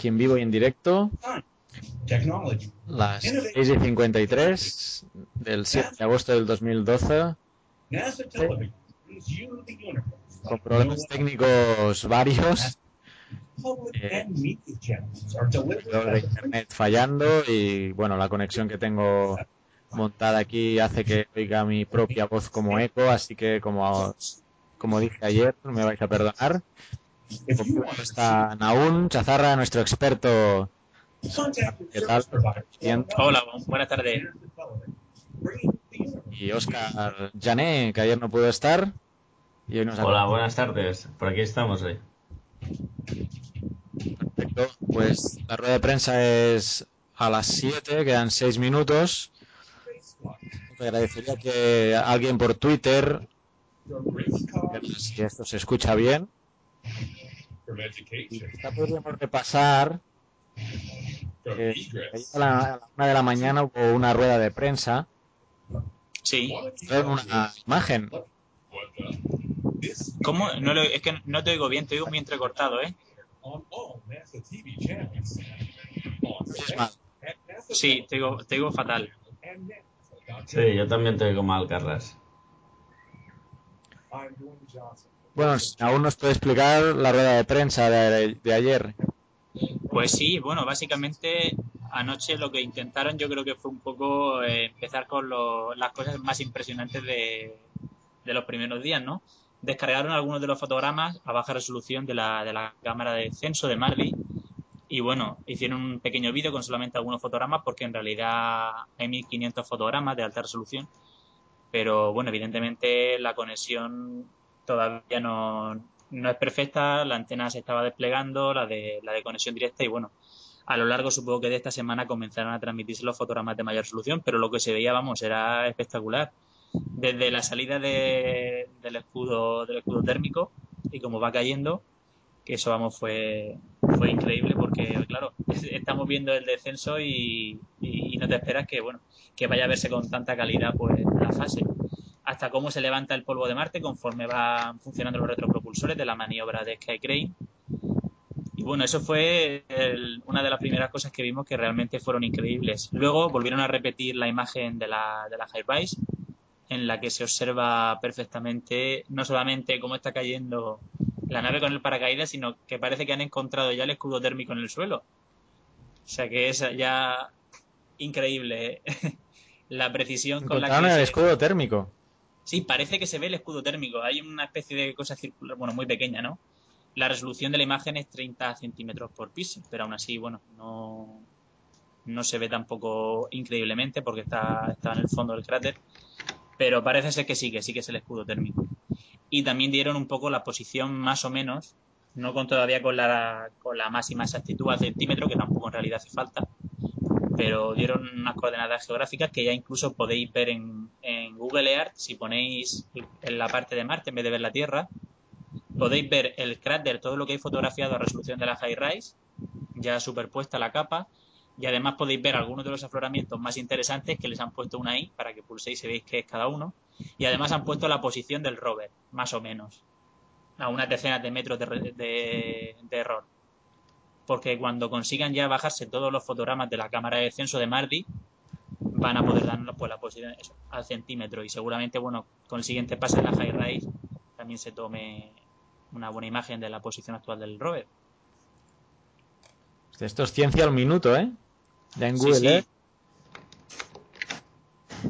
Aquí en vivo y en directo. Las 6 y 53 del 7 de agosto del 2012. Con problemas técnicos varios. Eh, de internet fallando y bueno, la conexión que tengo montada aquí hace que oiga mi propia voz como eco, así que como, como dije ayer, me vais a perdonar. Está Naún Chazarra, nuestro experto. ¿Qué tal? Hola, buenas tardes. Y Oscar Jané, que ayer no pudo estar. Hola, buenas tardes. Por aquí estamos hoy. Perfecto. Pues la rueda de prensa es a las 7, quedan 6 minutos. Me agradecería que alguien por Twitter, si esto se escucha bien, Quizá podríamos repasar que a la una de la mañana hubo una rueda de prensa. Sí. Una imagen. ¿Cómo? No es que no te oigo bien, te oigo muy entrecortado, ¿eh? Sí, te oigo, te oigo fatal. Sí, yo también te oigo mal, Carras. Bueno, aún nos puede explicar la rueda de prensa de, ayer. Pues sí, bueno, básicamente anoche lo que intentaron yo creo que fue un poco eh, empezar con las cosas más impresionantes de, los primeros días, ¿no? Descargaron algunos de los fotogramas a baja resolución de la, de la cámara de censo de Marley y bueno, hicieron un pequeño vídeo con solamente algunos fotogramas porque en realidad hay 1500 fotogramas de alta resolución pero bueno, evidentemente la conexión todavía no, no es perfecta, la antena se estaba desplegando, la de, la de conexión directa y bueno, a lo largo supongo que de esta semana comenzarán a transmitirse los fotogramas de mayor resolución, pero lo que se veía, vamos, era espectacular. Desde la salida de, del escudo del escudo térmico y como va cayendo, que eso vamos fue fue increíble porque claro estamos viendo el descenso y, y, no te esperas que bueno que vaya a verse con tanta calidad pues la fase hasta cómo se levanta el polvo de Marte conforme van funcionando los retropropulsores de la maniobra de Sky Crane. Y bueno, eso fue una de las primeras cosas que vimos que realmente fueron increíbles. Luego volvieron a repetir la imagen de la, de la High en la que se observa perfectamente no solamente cómo está cayendo la nave con el paracaídas, sino que parece que han encontrado ya el escudo térmico en el suelo. O sea que es ya increíble ¿eh? la precisión con la que... el escudo térmico. Sí, parece que se ve el escudo térmico. Hay una especie de cosa circular, bueno, muy pequeña, ¿no? La resolución de la imagen es 30 centímetros por píxel, pero aún así, bueno, no, no se ve tampoco increíblemente porque está, está en el fondo del cráter. Pero parece ser que sí, que sí que es el escudo térmico. Y también dieron un poco la posición más o menos, no con todavía con la, con la máxima exactitud al centímetro, que tampoco en realidad hace falta, pero dieron unas coordenadas geográficas que ya incluso podéis ver en, Google Earth si ponéis en la parte de Marte en vez de ver la Tierra. Podéis ver el cráter, todo lo que hay fotografiado a resolución de la High Rise, ya superpuesta la capa, y además podéis ver algunos de los afloramientos más interesantes que les han puesto una I para que pulséis y veáis qué es cada uno. Y además han puesto la posición del rover, más o menos, a unas decenas de metros de error porque cuando consigan ya bajarse todos los fotogramas de la cámara de descenso de Mardi, van a poder darnos pues, la posición al centímetro y seguramente, bueno, con el siguiente pase de la high rise también se tome una buena imagen de la posición actual del rover. Esto es ciencia al minuto, ¿eh? Ya en Google, sí, ¿eh?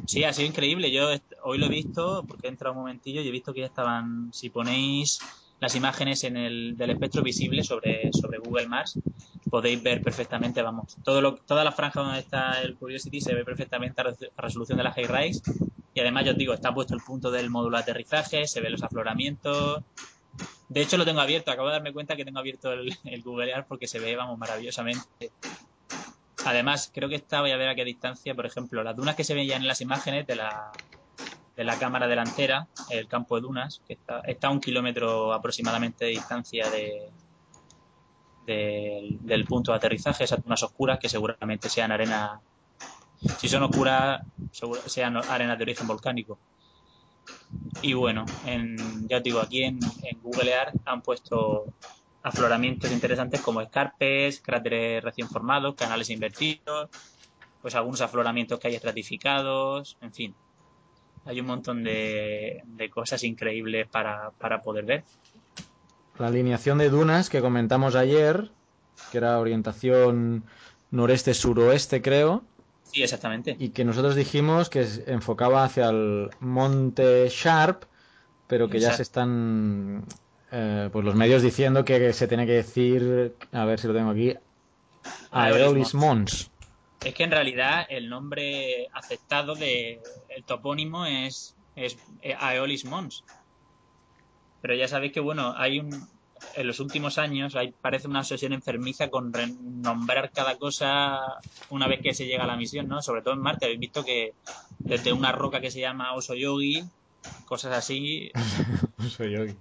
Sí, ha sido increíble. Yo hoy lo he visto porque he entrado un momentillo y he visto que ya estaban, si ponéis las imágenes en el, del espectro visible sobre, sobre Google Maps, podéis ver perfectamente, vamos, todo lo, toda la franja donde está el Curiosity se ve perfectamente a resolución de la Rise. Y además, yo os digo, está puesto el punto del módulo de aterrizaje, se ven los afloramientos. De hecho, lo tengo abierto, acabo de darme cuenta que tengo abierto el, Google Earth porque se ve, vamos, maravillosamente. Además, creo que está, voy a ver a qué distancia, por ejemplo, las dunas que se veían en las imágenes de la, de la cámara delantera, el campo de dunas, que está, está a un kilómetro aproximadamente de distancia de, del punto de aterrizaje, esas dunas oscuras que seguramente sean arena, si son oscuras, sean arenas de origen volcánico. Y bueno, en, ya os digo, aquí en, Google Earth han puesto afloramientos interesantes como escarpes, cráteres recién formados, canales invertidos, pues algunos afloramientos que hay estratificados, en fin. Hay un montón de, cosas increíbles para, para poder ver. La alineación de dunas que comentamos ayer, que era orientación noreste-suroeste, creo. Sí, exactamente. Y que nosotros dijimos que enfocaba hacia el monte Sharp, pero que ya se están eh, pues los medios diciendo que se tiene que decir, a ver si lo tengo aquí, Aeolis Mons. Es que en realidad el nombre aceptado de el topónimo es, es Aeolis Mons. Pero ya sabéis que bueno, hay un en los últimos años hay, parece una obsesión enfermiza con renombrar cada cosa una vez que se llega a la misión, ¿no? Sobre todo en Marte habéis visto que desde una roca que se llama Oso Yogi, cosas así. Oso Yogi.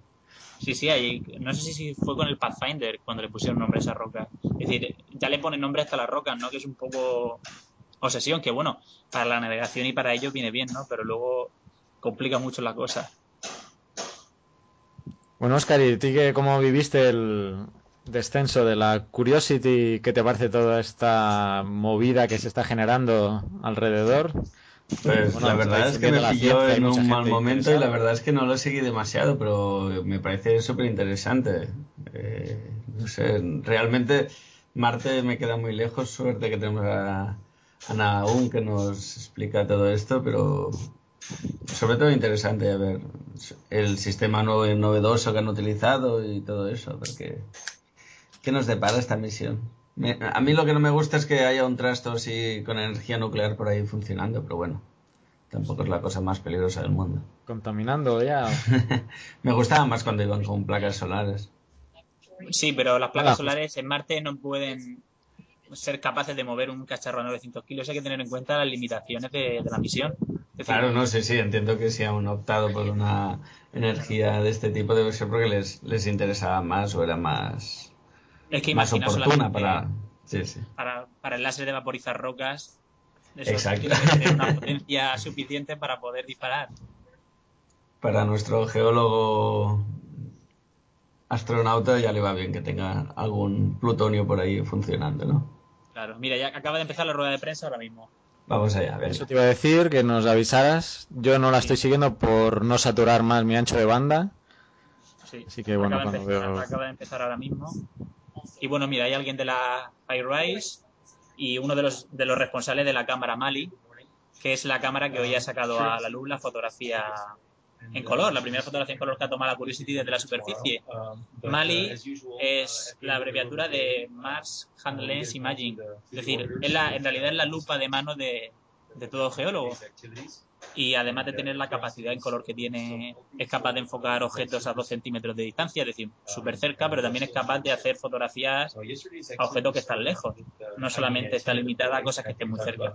Sí, sí, hay, no sé si fue con el Pathfinder cuando le pusieron nombre a esa roca. Es decir, ya le ponen nombre hasta la roca, ¿no? Que es un poco obsesión, que bueno, para la navegación y para ello viene bien, ¿no? Pero luego complica mucho la cosa. Bueno, Oscar, ¿y ti que, cómo viviste el descenso de la Curiosity? ¿Qué te parece toda esta movida que se está generando alrededor? Pues la verdad es que me pilló en un mal momento y la verdad es que no lo seguí demasiado, pero me parece súper interesante. Eh, no sé, realmente Marte me queda muy lejos, suerte que tenemos a, a aún que nos explica todo esto, pero sobre todo interesante a ver el sistema nuevo y novedoso que han utilizado y todo eso, porque ¿qué nos depara esta misión? A mí lo que no me gusta es que haya un trasto así con energía nuclear por ahí funcionando, pero bueno, tampoco es la cosa más peligrosa del mundo. Contaminando ya. me gustaba más cuando iban con placas solares. Sí, pero las placas solares en Marte no pueden ser capaces de mover un cacharro a 900 kilos. Hay que tener en cuenta las limitaciones de la misión. Claro, no sé, sí, entiendo que si han optado por una energía de este tipo debe ser porque les, les interesaba más o era más, es que más oportuna para, para... para... el láser de vaporizar rocas. Eso Exacto. Tiene que tener una potencia suficiente para poder disparar. Para nuestro geólogo astronauta ya le va bien que tenga algún plutonio por ahí funcionando, ¿no? Claro, mira, ya acaba de empezar la rueda de prensa ahora mismo. Vamos allá, a ver. Eso te iba a decir, que nos avisaras. Yo no la estoy siguiendo por no saturar más mi ancho de banda. Sí. Así que bueno, acaba, de empezar, acaba de empezar ahora mismo. Y bueno, mira, hay alguien de la Rise y uno de los, de los responsables de la cámara Mali, que es la cámara que hoy ha sacado a la luz la fotografía en color, la primera fotografía en color que ha tomado la Curiosity desde la superficie. Mali es la abreviatura de Mars Hand Lens Imaging, es decir, es la, en realidad es la lupa de mano de, de todo geólogo. Y además de tener la capacidad en color que tiene, es capaz de enfocar objetos a 2 centímetros de distancia, es decir, súper cerca, pero también es capaz de hacer fotografías a objetos que están lejos. No solamente está limitada a cosas que estén muy cerca.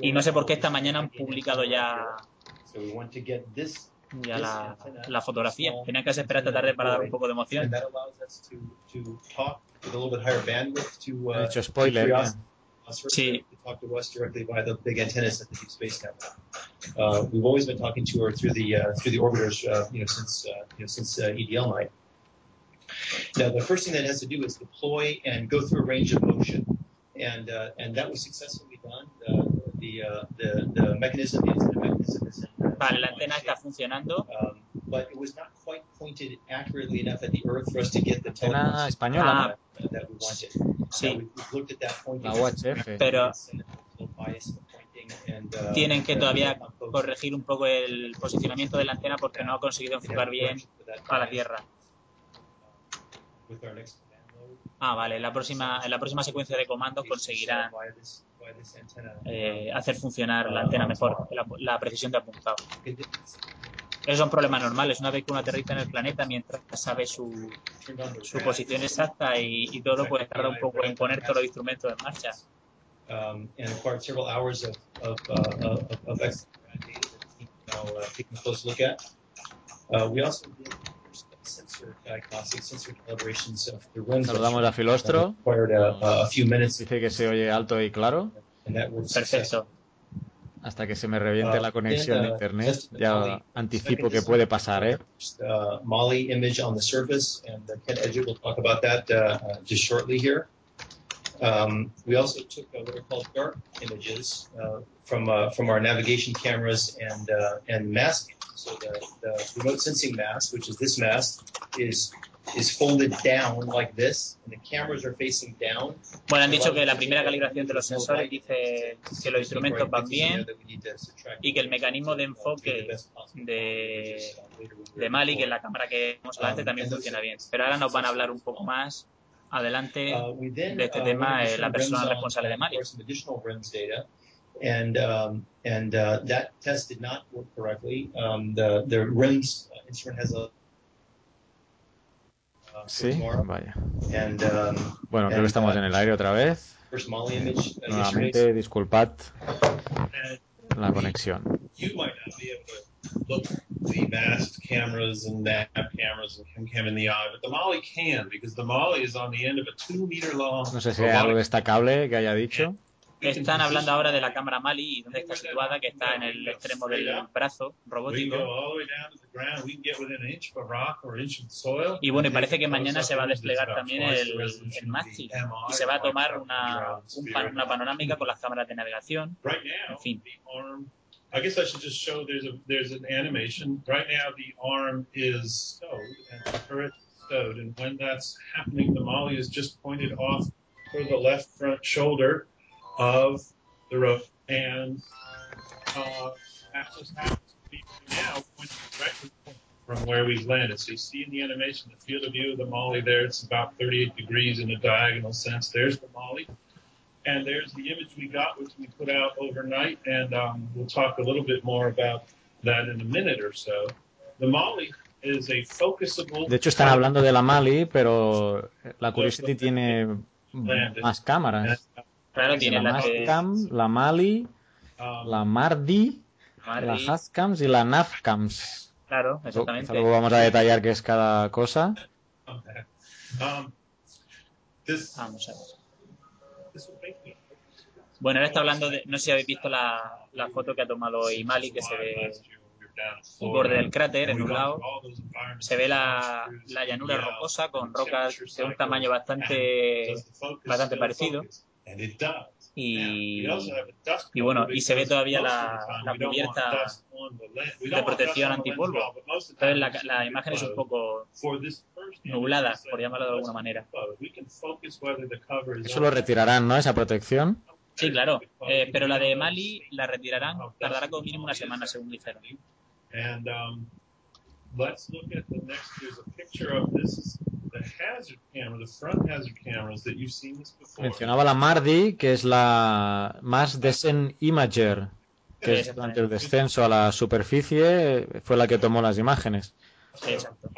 Y no sé por qué esta mañana han publicado ya ya la, la fotografía. Tenían que esperar esta tarde para dar un poco de emoción. He hecho spoiler. Sí. Uh, we've always been talking to her through the uh, through the orbiters, uh, you know, since uh, you know since uh, EDL night. Now, the first thing that has to do is deploy and go through a range of motion, and uh, and that was successfully done. Uh, the, uh, the the mechanism, the antenna mechanism is in Vale, la antena está funcionando. Um, but it was not quite pointed accurately enough at the Earth for us to get the antena española. Ah, that we wanted. Sí. La UHF. Pero uh, tienen que todavía corregir un poco el posicionamiento de la antena porque no ha conseguido enfocar bien a la Tierra. Ah, vale. La próxima, en la próxima secuencia de comandos conseguirán eh, hacer funcionar la antena mejor, la, la, precisión de apuntado. Esos son problemas normales. Una vez que uno aterriza en el planeta, mientras sabe su, su posición exacta y, y todo, pues tarda un poco en poner todos los instrumentos en marcha. Um, and acquired several hours of, of, uh, of, of extra data that you know, uh, taking a close look at. Uh, we also did Saludamos a Filostro. Uh, Dice que se oye alto y claro. Perfecto. Hasta que se me reviente la conexión de internet. Ya anticipo que puede pasar, ¿eh? Uh, Molly image on the surface, and Ken Edgett will talk about that uh, just shortly here. Um, we also took what are called dark images uh, from uh, from our navigation cameras and uh, and masking. So the, the remote sensing mask, which is this mast, is is folded down like this, and the cameras are facing down. Bueno, han dicho que la primera calibración de los sensores dice que los instrumentos van bien y que el mecanismo de enfoque de, de Mali, que es la cámara que vemos delante, también funciona bien. Pero ahora nos van a hablar un poco más adelante de este tema eh, la persona responsable de Mali. And um, and uh, that test did not work correctly. Um, the the RIMS instrument has a Sí, vaya. Um, bueno, creo que estamos uh, en el aire otra vez. Nuevamente, disculpad la conexión. look the mast cameras and nav cameras and cam cam in the eye, but the Molly can because the Molly is on the end of a two meter long. No sé si hay algo destacable que haya dicho. Están hablando ahora de la cámara Mali y dónde está situada, que está en el extremo del brazo robótico. Y bueno, y parece que mañana se va a desplegar también el, el mástil y se va a tomar una, un, una panorámica con las cámaras de navegación. En fin. I guess I should just show there's a there's an animation. Right now the arm is stowed and the turret is stowed, and when that's happening, the molly is just pointed off for the left front shoulder of the roof, and uh, happens to be now directly from where we've landed. So you see in the animation the field of view of the molly there. It's about 38 degrees in a diagonal sense. There's the molly. And there's the image we got, which we put out overnight, and um, we'll talk a little bit more about that in a minute or so. The Mali is a focusable. De hecho, están hablando de la Mali, pero la Curiosity tiene más cámaras. Claro, tiene la, Mastcam, la Mali, um, la Mardi, Mardi, la Hascams y la Navcams. Claro, exactamente. Luego vamos a detallar qué es cada cosa. Um, vamos a ver. Bueno, él está hablando de, no sé si habéis visto la, la foto que ha tomado Imali, que se ve un borde del cráter en un lado, se ve la, la llanura rocosa con rocas de un tamaño bastante, bastante parecido. Y, y, bueno, y se ve todavía la, la cubierta de protección antipolvo. Entonces la, la imagen es un poco nublada, por llamarlo de alguna manera. Eso lo retirarán, ¿no? Esa protección. Sí, claro. Eh, pero la de Mali la retirarán, tardará como mínimo una semana, según dijeron. Mencionaba la Mardi, que es la más Descent Imager, que es durante el descenso a la superficie, fue la que tomó las imágenes. Exacto.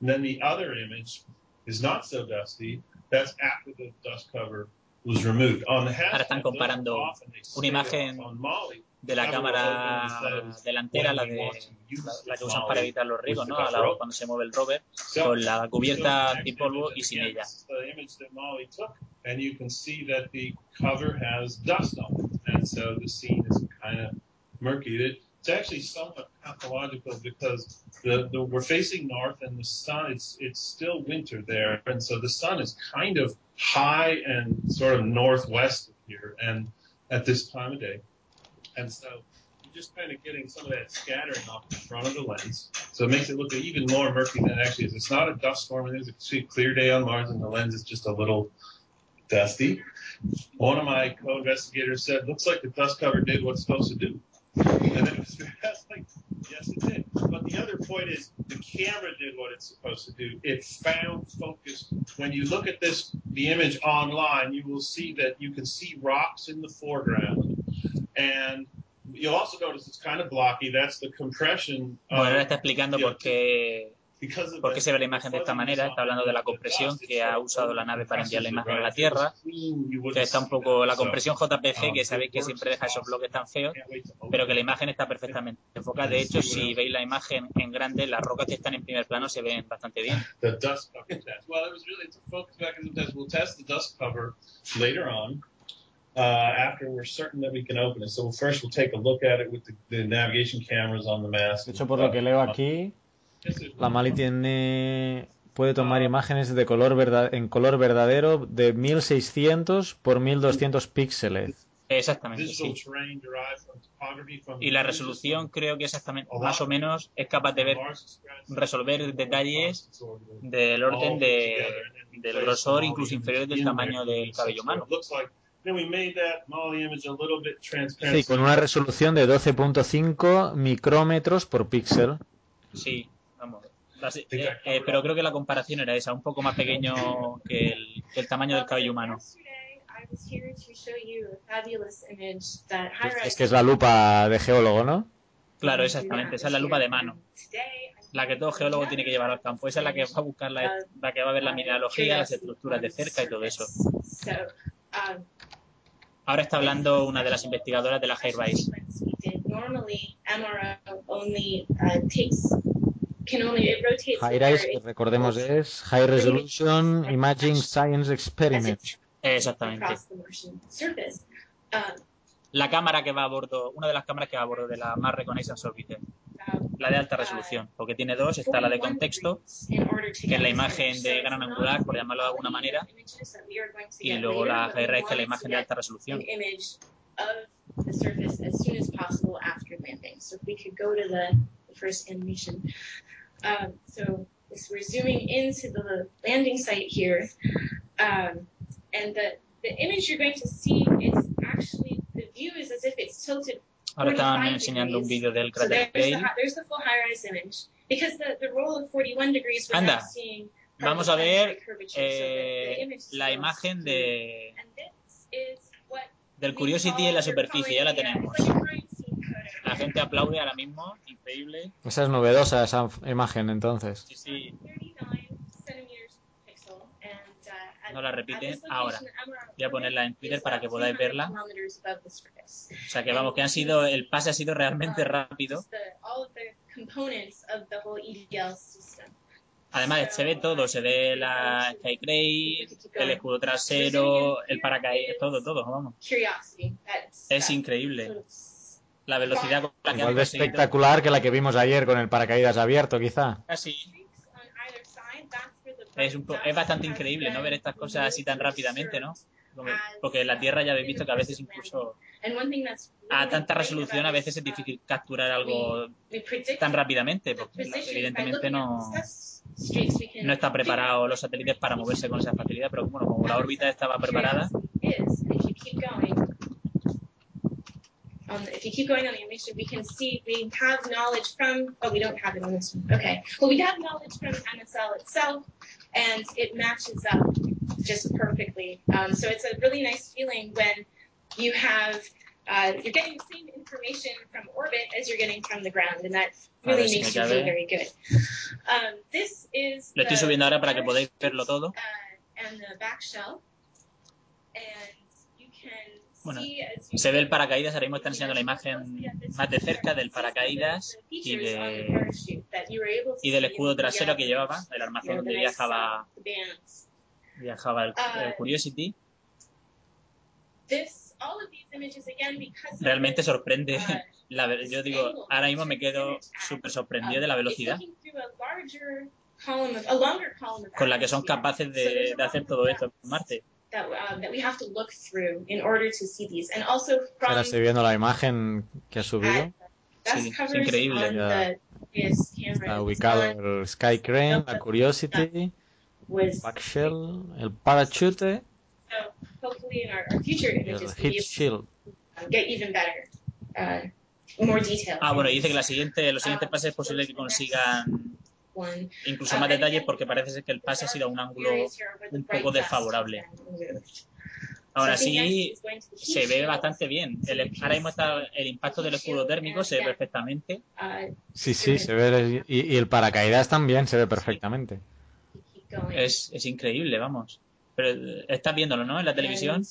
Then the other image is not so dusty. That's after the dust cover was removed. On the Ahora están comparando una imagen de la cámara delantera, la, de, la, que usan para evitar los riesgos, ¿no? A la, cuando se mueve el rover, con la cubierta antipolvo y sin ella. And you can see that the cover has dust on it, and so the scene is kind of murky. It's actually somewhat pathological because the, the, we're facing north and the sun it's it's still winter there and so the sun is kind of high and sort of northwest of here and at this time of day and so you're just kind of getting some of that scattering off the front of the lens. So it makes it look even more murky than it actually is. It's not a dust storm. It is a clear day on Mars, and the lens is just a little dusty. One of my co-investigators said, looks like the dust cover did what it's supposed to do. And was like, yes, it did. But the other point is the camera did what it's supposed to do. It found focus. When you look at this, the image online, you will see that you can see rocks in the foreground And you'll also notice it's kind of blocky. That's the compression. Bueno, ahora está explicando por qué, por qué se ve la imagen de esta manera. Está hablando de la compresión que ha usado la nave para enviar la imagen a la Tierra. Que está un poco la compresión JPG, que sabéis que siempre deja esos bloques tan feos, pero que la imagen está perfectamente enfocada. De hecho, si veis la imagen en grande, las rocas que están en primer plano se ven bastante bien. uh, after we're certain that we can open it. So first we'll take a look at it with the, the navigation cameras on the mast. De hecho, por lo que leo aquí, la Mali tiene puede tomar imágenes de color verdad, en color verdadero de 1600 por 1200 píxeles. Exactamente, sí. Y la resolución creo que exactamente, más o menos, es capaz de ver, resolver detalles del orden de, del grosor, incluso inferior del tamaño del cabello humano. Sí, con una resolución de 12.5 micrómetros por píxel. Sí, Eh, eh, pero creo que la comparación era esa, un poco más pequeño que el, que el tamaño del cabello humano. Es que es la lupa de geólogo, ¿no? Claro, exactamente. Esa es la lupa de mano. La que todo geólogo tiene que llevar al campo. Esa es la que va a buscar la, la que va a ver la mineralogía, las estructuras de cerca y todo eso. Ahora está hablando una de las investigadoras de la Hairbase. HiRise, recordemos, es High Resolution Imaging Science Experiment. Exactamente. La cámara que va a bordo, una de las cámaras que va a bordo de la Mars Reconnaissance Orbiter, la de alta resolución, porque tiene dos, está la de contexto, que es la imagen de gran angular, por llamarlo de alguna manera, y luego la HiRise, que es la imagen de alta resolución. the surface as soon as possible after landing. So if we could go to the, the first animation. Um, so we're zooming into the landing site here. Um, and the, the image you're going to see is actually, the view is as if it's tilted Ahora estaban enseñando un vídeo del cráter Gale. Anda, vamos a ver eh, la imagen de del Curiosity en la superficie, ya la tenemos. La gente aplaude ahora mismo, increíble. Esa es novedosa, esa imagen, entonces. Sí, sí. No la repiten ahora. Voy a ponerla en Twitter para que podáis verla. O sea que vamos, que han sido, el pase ha sido realmente rápido. Además, se ve todo, se ve la Skycrane, el escudo trasero, el paracaídas, todo, todo, vamos. Es increíble. La velocidad con la que Igual de espectacular que la que vimos ayer con el paracaídas abierto, quizá. Casi. Es, un es bastante increíble, ¿no? Ver estas cosas así tan rápidamente, ¿no? Porque en la Tierra ya habéis visto que a veces incluso a tanta resolución a veces es difícil capturar algo tan rápidamente, porque evidentemente no, no está preparado los satélites para moverse con esa facilidad, pero bueno, como la órbita estaba preparada. Um, if you keep going on the animation, we can see we have knowledge from, oh, we don't have it on this one. Okay. Well, we have knowledge from NSL itself, and it matches up just perfectly. Um, so it's a really nice feeling when you have uh, you're getting the same information from orbit as you're getting from the ground, and that really makes you feel very good. Um, this is Lo estoy subiendo ahora para que podáis verlo todo. Uh, and the back shell, and you can bueno, se ve el paracaídas, ahora mismo están enseñando la imagen más de cerca del paracaídas y, de, y del escudo trasero que llevaba, el armazón donde viajaba, viajaba el, el Curiosity. Realmente sorprende. La, yo digo, ahora mismo me quedo súper sorprendido de la velocidad. con la que son capaces de, de hacer todo esto en Marte. Ahora estoy viendo la imagen que ha subido. Sí, es increíble. está ubicado el Sky Crane, la Curiosity, el Backshell, el Parachute y el Heat Shield. Uh, ah, bueno, dice que la siguiente, los siguientes pases es posible que consigan incluso más detalles porque parece ser que el pase ha sido a un ángulo un poco desfavorable. Ahora sí, se ve bastante bien. El, ahora mismo está el impacto del escudo térmico, se ve perfectamente. Sí, sí, se ve. Y, el paracaídas también se ve perfectamente. Es, es increíble, vamos. Pero estás viéndolo, ¿no? En la televisión.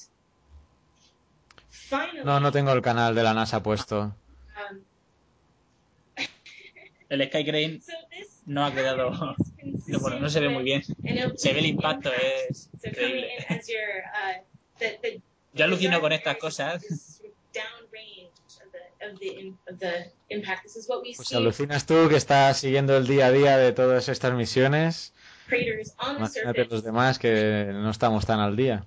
No, no tengo el canal de la NASA puesto. El Sky Crane no ha quedado, no, bueno, no se ve muy bien. Se ve el impacto, es increíble. Yo alucino con estas cosas. Pues alucinas tú que estás siguiendo el día a día de todas estas misiones. Imagínate los demás que no estamos tan al día.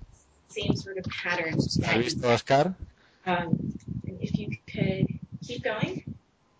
¿Has visto, Oscar?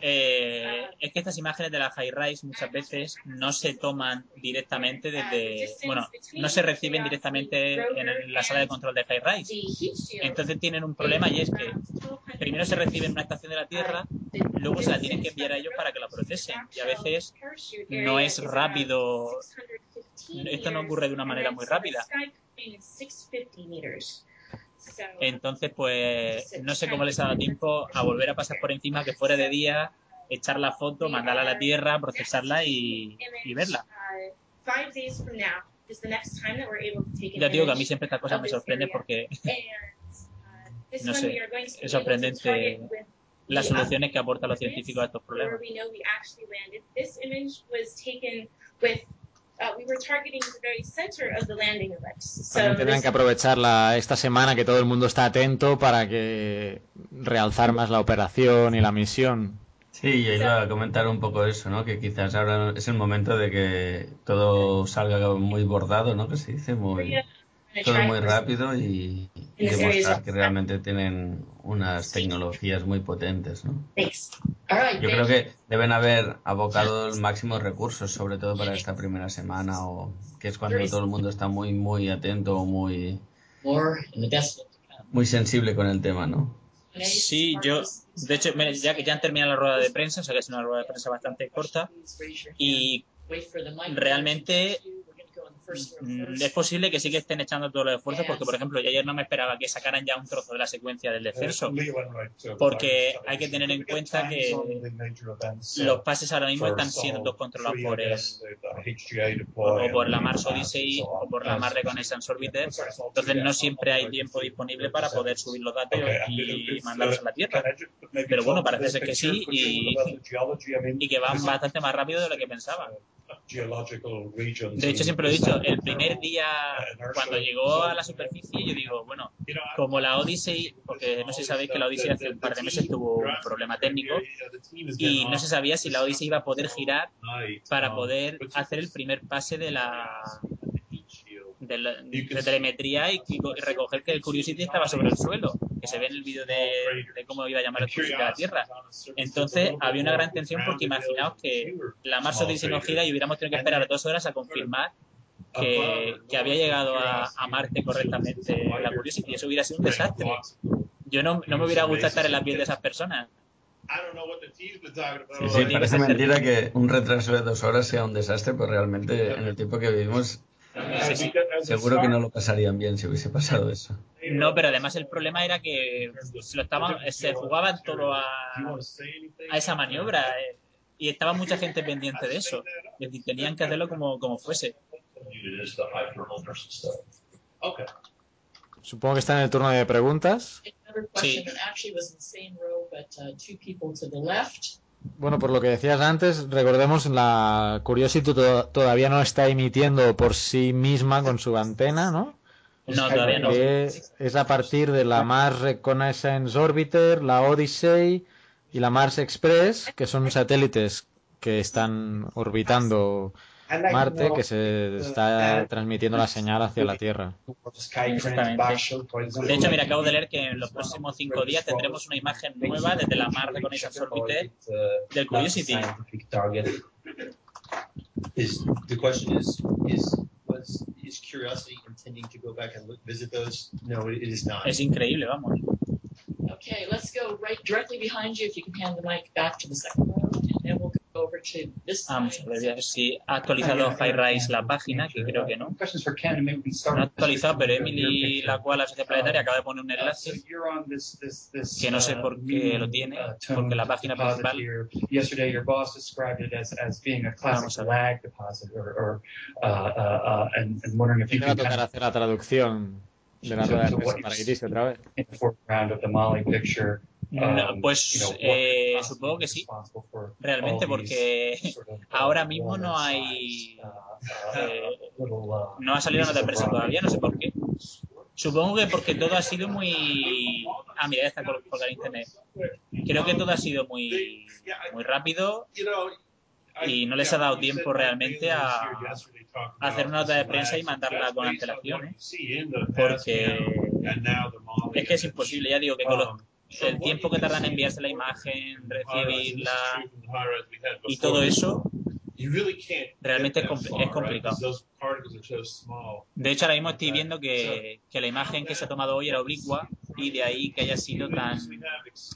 Eh, es que estas imágenes de la high rise muchas veces no se toman directamente desde, bueno, no se reciben directamente en la sala de control de high rise. Entonces tienen un problema y es que primero se recibe en una estación de la Tierra, luego se la tienen que enviar a ellos para que la procesen. Y a veces no es rápido, esto no ocurre de una manera muy rápida. Entonces, pues no sé cómo les ha dado tiempo a volver a pasar por encima que fuera de día, echar la foto, mandarla a la tierra, procesarla y, y verla. Ya digo que a mí siempre esta cosa me sorprende porque, no sé, es sorprendente las soluciones que aportan los científicos a estos problemas. Uh, También tendrán que aprovechar esta semana que todo el mundo está atento para que realzar más la operación y la misión. Sí, yo iba a comentar un poco eso, ¿no? Que quizás ahora es el momento de que todo salga muy bordado, ¿no? Que se dice muy todo muy rápido y, demostrar que realmente tienen unas tecnologías muy potentes, ¿no? Yo creo que deben haber abocado el máximo recursos, sobre todo para esta primera semana, o que es cuando todo el mundo está muy, muy atento, muy, muy sensible con el tema, ¿no? Sí, yo, de hecho, ya que ya han terminado la rueda de prensa, o sea que es una rueda de prensa bastante corta, y realmente es posible que sí que estén echando todos los esfuerzos porque, por ejemplo, yo ayer no me esperaba que sacaran ya un trozo de la secuencia del descenso. porque hay que tener en cuenta que los pases ahora mismo están siendo controlados por el o por la Mars Odyssey o por la Mars Reconnaissance Orbiter entonces no siempre hay tiempo disponible para poder subir los datos y mandarlos a la Tierra. pero bueno, parece ser que sí y, y que van bastante más rápido de lo que pensaban de hecho, siempre lo he dicho, el primer día cuando llegó a la superficie, yo digo, bueno, como la Odyssey, porque no si sabéis que la Odyssey hace un par de meses tuvo un problema técnico y no se sabía si la Odyssey iba a poder girar para poder hacer el primer pase de la de, telemetría y, recoger que el Curiosity estaba sobre el suelo, que se ve en el vídeo de, cómo iba a llamar el Curiosity a la Tierra. Entonces había una gran tensión porque imaginaos que la Mars Odyssey no gira y hubiéramos tenido que esperar dos horas a confirmar que, que había llegado a, a, Marte correctamente la Curiosity y eso hubiera sido un desastre. Yo no, no me hubiera gustado estar en la piel de esas personas. Sí, parece mentira que un retraso de dos horas sea un desastre, pero realmente en el tiempo que vivimos Seguro que no lo pasarían bien si hubiese pasado eso. No, pero además el problema era que lo estaba, se jugaban todo a, a esa maniobra eh, y estaba mucha gente pendiente de eso. Y tenían que hacerlo como, como fuese. Supongo que está en el turno de preguntas. Sí. Bueno, por lo que decías antes, recordemos, la Curiosity todavía no está emitiendo por sí misma con su antena, ¿no? No, todavía no. es a partir de la Mars Reconnaissance Orbiter, la Odyssey y la Mars Express, que son satélites que están orbitando Marte que se está transmitiendo la señal hacia la Tierra. De hecho, mira, acabo de leer que en los próximos cinco días tendremos una imagen nueva desde la Mars Reconnaissance Orbiter del Curiosity. Is, the question is, is, was, is Curiosity intending to go back and look, visit those? No, it is not. Es increíble, vamos. Okay, let's go right directly behind you if you can hand the mic back to the second row, and then we'll go Vamos a ver si ha actualizado Highrise la página, que creo que no. No ha actualizado, pero Emily, la cual es planetaria, acaba de poner un enlace que no sé por qué lo tiene, porque la página principal. Vamos a ver. Y va a tocar hacer la traducción de la rueda de prensa para Iris otra vez. No, um, pues eh, supongo que sí, realmente, porque ahora mismo no hay. Uh, eh, uh, no ha salido nota de prensa todavía, no sé por qué. Supongo que porque todo ha sido muy. Ah, mira, está por, por internet. Creo que todo ha sido muy, muy rápido y no les ha dado tiempo realmente a, hacer una nota de prensa y mandarla con antelación, ¿eh? porque es que es imposible, ya digo que con los el tiempo que tardan en enviarse la imagen, recibirla y todo eso, realmente es, complicado. De hecho, ahora mismo estoy viendo que, que, la imagen que se ha tomado hoy era oblicua y de ahí que haya sido tan.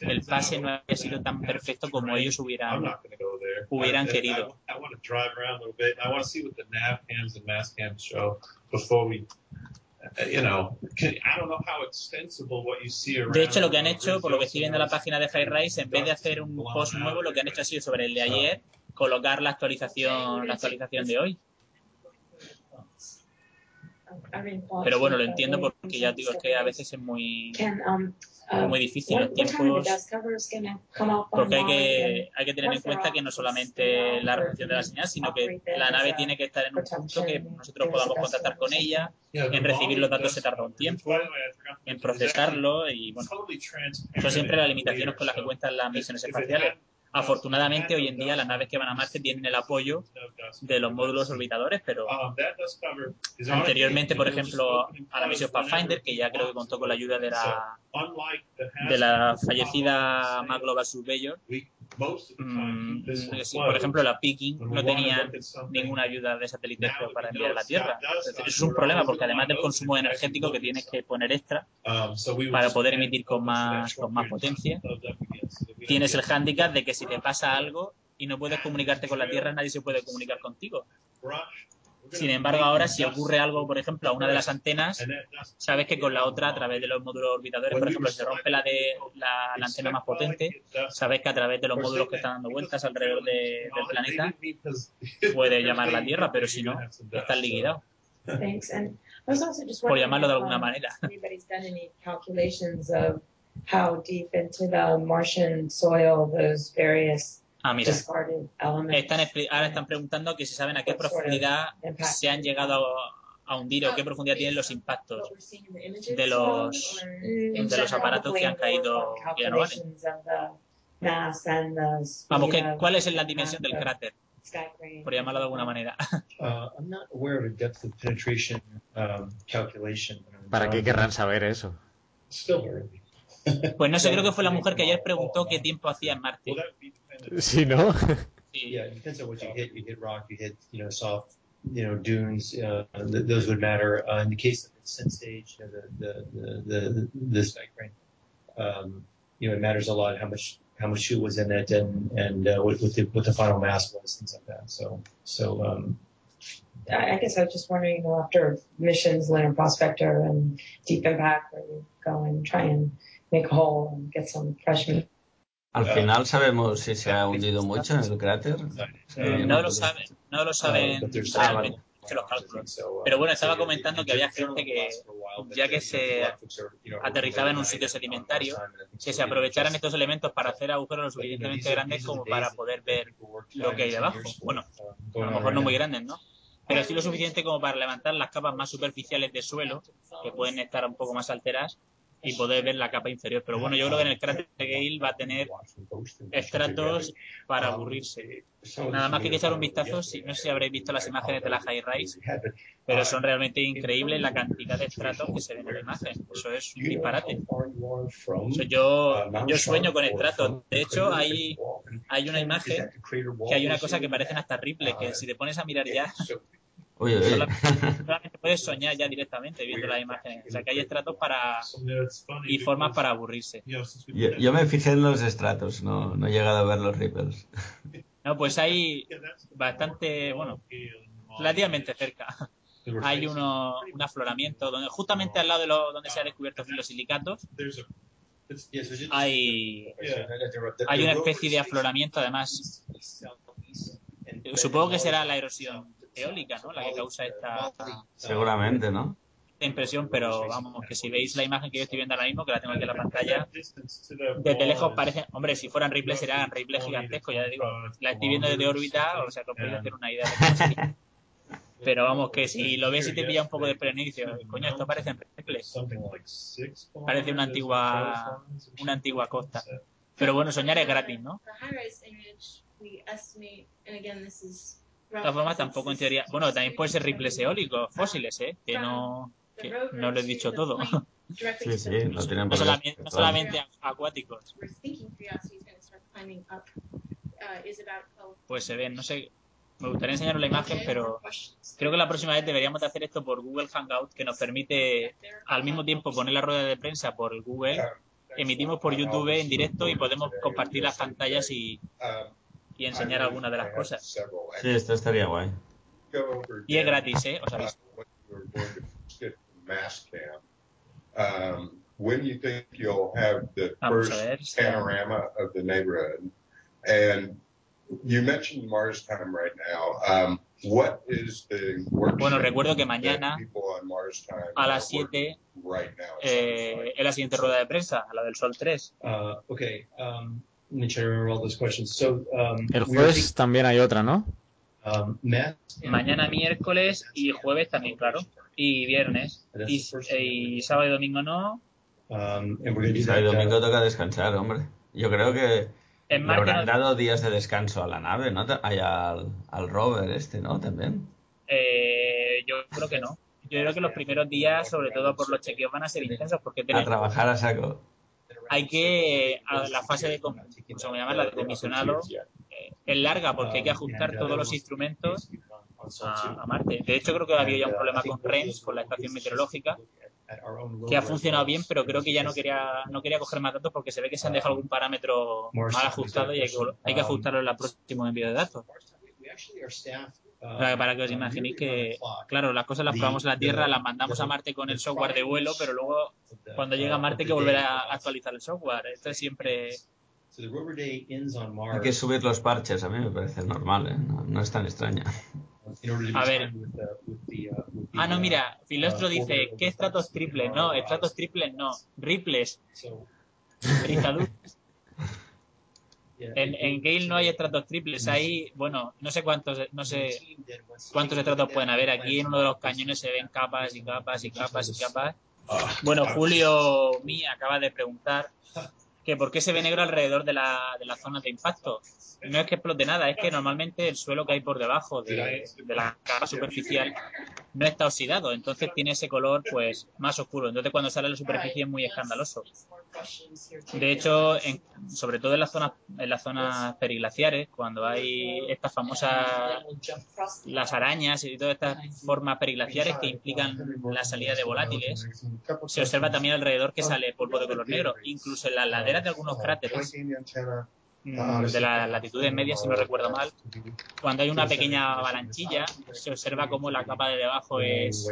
el pase no haya sido tan perfecto como ellos hubieran, hubieran querido. De hecho, lo que han hecho, por lo que estoy viendo en la página de Highrise, en vez de hacer un post nuevo, lo que han hecho ha sido sobre el de ayer, colocar la actualización, la actualización de hoy. Pero bueno, lo entiendo porque ya digo, es que a veces es muy, muy difícil los tiempos. Porque hay que, hay que tener en cuenta que no solamente la recepción de la señal, sino que la nave tiene que estar en un punto que nosotros podamos contactar con ella. En recibir los datos se tarda un tiempo, en procesarlo y bueno, son siempre las limitaciones con las que cuentan las misiones espaciales. Afortunadamente, hoy en día las naves que van a Marte tienen el apoyo de los módulos orbitadores, pero anteriormente, por ejemplo, a la misión Pathfinder, que ya creo que contó con la ayuda de la, de la fallecida Magloba Surveyor, mm, por ejemplo, la Peking no tenía ninguna ayuda de satélite para enviar a la Tierra. eso es un problema porque además del consumo energético que tienes que poner extra para poder emitir con más, con más potencia, tienes el hándicap de que si te pasa algo y no puedes comunicarte con la Tierra, nadie se puede comunicar contigo. Sin embargo, ahora si ocurre algo, por ejemplo, a una de las antenas, sabes que con la otra, a través de los módulos orbitadores, por ejemplo, si se rompe la de la, antena más potente, sabes que a través de los módulos que están dando vueltas alrededor del planeta, puede llamar la Tierra, pero si no, estás liquidado. Por llamarlo de alguna manera. how deep into the Martian soil those various Ah, mira. Están, ahora están preguntando que si saben a qué profundidad se han llegado a hundir o qué profundidad tienen los impactos de los, de los aparatos que han caído y no. Vamos, ¿qué, ¿cuál es la dimensión del cráter? Por llamarlo de alguna manera. ¿Para qué querrán saber eso? Pues no sé, creo que fue la mujer que ayer preguntó qué tiempo hacía en Marte. Sí, ¿no? Sí. Yeah, it depends on what you hit. You hit rock, you hit, you know, soft, you know, dunes. Uh, th- those would matter. Uh, in the case of the sin stage, you know, the the the the, the spike brain, um, you know, it matters a lot how much how much fuel was in it and and uh, what, what the what the final mass was, things like that. So so um, I guess I was just wondering, you know, after missions, Lunar Prospector and Deep Impact, where you go and try and make a hole and get some fresh meat. Al final sabemos si se ha hundido mucho en el cráter. Eh, no, lo saben, no lo saben realmente los cálculos. Pero bueno, estaba comentando que había gente que, ya que se aterrizaba en un sitio sedimentario, que se aprovecharan estos elementos para hacer agujeros lo suficientemente grandes como para poder ver lo que hay debajo. Bueno, a lo mejor no muy grandes, ¿no? Pero sí lo suficiente como para levantar las capas más superficiales de suelo, que pueden estar un poco más alteradas, y poder ver la capa inferior. Pero bueno, yo creo que en el cráter de Gale va a tener estratos para aburrirse. Nada más que echar un vistazo, no sé si habréis visto las imágenes de la High Rise, pero son realmente increíbles la cantidad de estratos que se ven en la imagen. Eso es un disparate. yo, yo sueño con estratos. De hecho, hay, hay una imagen que hay una cosa que parecen hasta Ripley, que si te pones a mirar ya, Solamente, puedes soñar ya directamente viendo las imágenes. O sea que hay estratos para y formas para aburrirse. Yo, me fijé en los estratos, no, no he llegado a ver los ripples. No, pues hay bastante, bueno, relativamente cerca. Hay uno, un afloramiento donde justamente al lado de lo, donde se han descubierto filosilicatos hay, hay una especie de afloramiento además supongo que será la erosión eólica, ¿no? La que causa esta... Seguramente, ¿no? impresión, pero vamos, que si veis la imagen que yo estoy viendo ahora mismo, que la tengo aquí en la pantalla, desde lejos parece, hombre, si fueran rifles serían rifles gigantescos, ya te digo, la estoy viendo desde órbita, o sea, que os podéis hacer una idea de cómo Pero vamos, que si lo ves y te pilla un poco de prenicio, coño, esto parece rifles. Parece una antigua, una antigua costa. Pero bueno, soñar es gratis, ¿no? De todas formas, tampoco en teoría. Bueno, también puede ser rifles eólicos, fósiles, ¿eh? Que no, que no lo he dicho todo. Sí, sí, no, tienen no, solamente, no solamente acuáticos. Pues se ven, no sé. Me gustaría enseñaros la imagen, pero creo que la próxima vez deberíamos de hacer esto por Google Hangout, que nos permite al mismo tiempo poner la rueda de prensa por Google, emitimos por YouTube en directo y podemos compartir las pantallas y, y enseñar algunas de las cosas. Sí, esto estaría guay. Y es gratis, ¿eh? Os aviso. Um, when you think you'll have the first panorama of the neighborhood, and you mentioned Mars time right now. Um, what is the bueno, recuerdo que mañana a las 7 eh, es la siguiente rueda de prensa, la del Sol 3. Uh, okay. Um, So, um, el jueves también hay otra, ¿no? Um, Mañana miércoles y jueves también, claro. Y viernes. Y, y sábado y domingo no. Um, y sábado y domingo toca descansar, hombre. Yo creo que le habrán dado días de descanso a la nave, ¿no? Al, al rover este, ¿no? También. Eh, yo creo que no. Yo creo que los primeros días, sobre todo por los chequeos, van a ser intensos porque A trabajar a saco hay que, a la fase de, como llama, la de comisionado, eh, es larga porque hay que ajustar todos los instrumentos a, Marte. De hecho, creo que había ya un problema con REMS, con la estación meteorológica, que ha funcionado bien, pero creo que ya no quería, no quería coger más datos porque se ve que se han dejado algún parámetro mal ajustado y hay que, hay que ajustarlo en el próximo envío de datos. Para que os imaginéis que, claro, las cosas las probamos en la Tierra, las mandamos a Marte con el software de vuelo, pero luego cuando llega a Marte hay que volver a actualizar el software. Esto es siempre... Hay que subir los parches, a mí me parece normal, ¿eh? no, es tan extraña. A ver. Ah, no, mira, Filostro dice, ¿qué estratos triples? No, estratos triples no, riples. En, en Gale no hay estratos triples, hay, bueno, no sé cuántos, no sé cuántos estratos pueden haber. Aquí en uno de los cañones se ven capas y capas y capas y capas. Bueno, Julio Mi acaba de preguntar que por qué se ve negro alrededor de la, de la zona de impacto. No es que explote nada, es que normalmente el suelo que hay por debajo de, de, la capa superficial no está oxidado, entonces tiene ese color pues más oscuro. Entonces cuando sale a la superficie es muy escandaloso. De hecho, en, sobre todo en las zonas en las zonas periglaciares, cuando hay estas famosas las arañas y todas estas formas periglaciares que implican la salida de volátiles, se observa también alrededor que sale polvo de color negro, incluso en las laderas de algunos cráteres de las latitudes medias, si no recuerdo mal, cuando hay una pequeña avalanchilla, se observa como la capa de debajo es,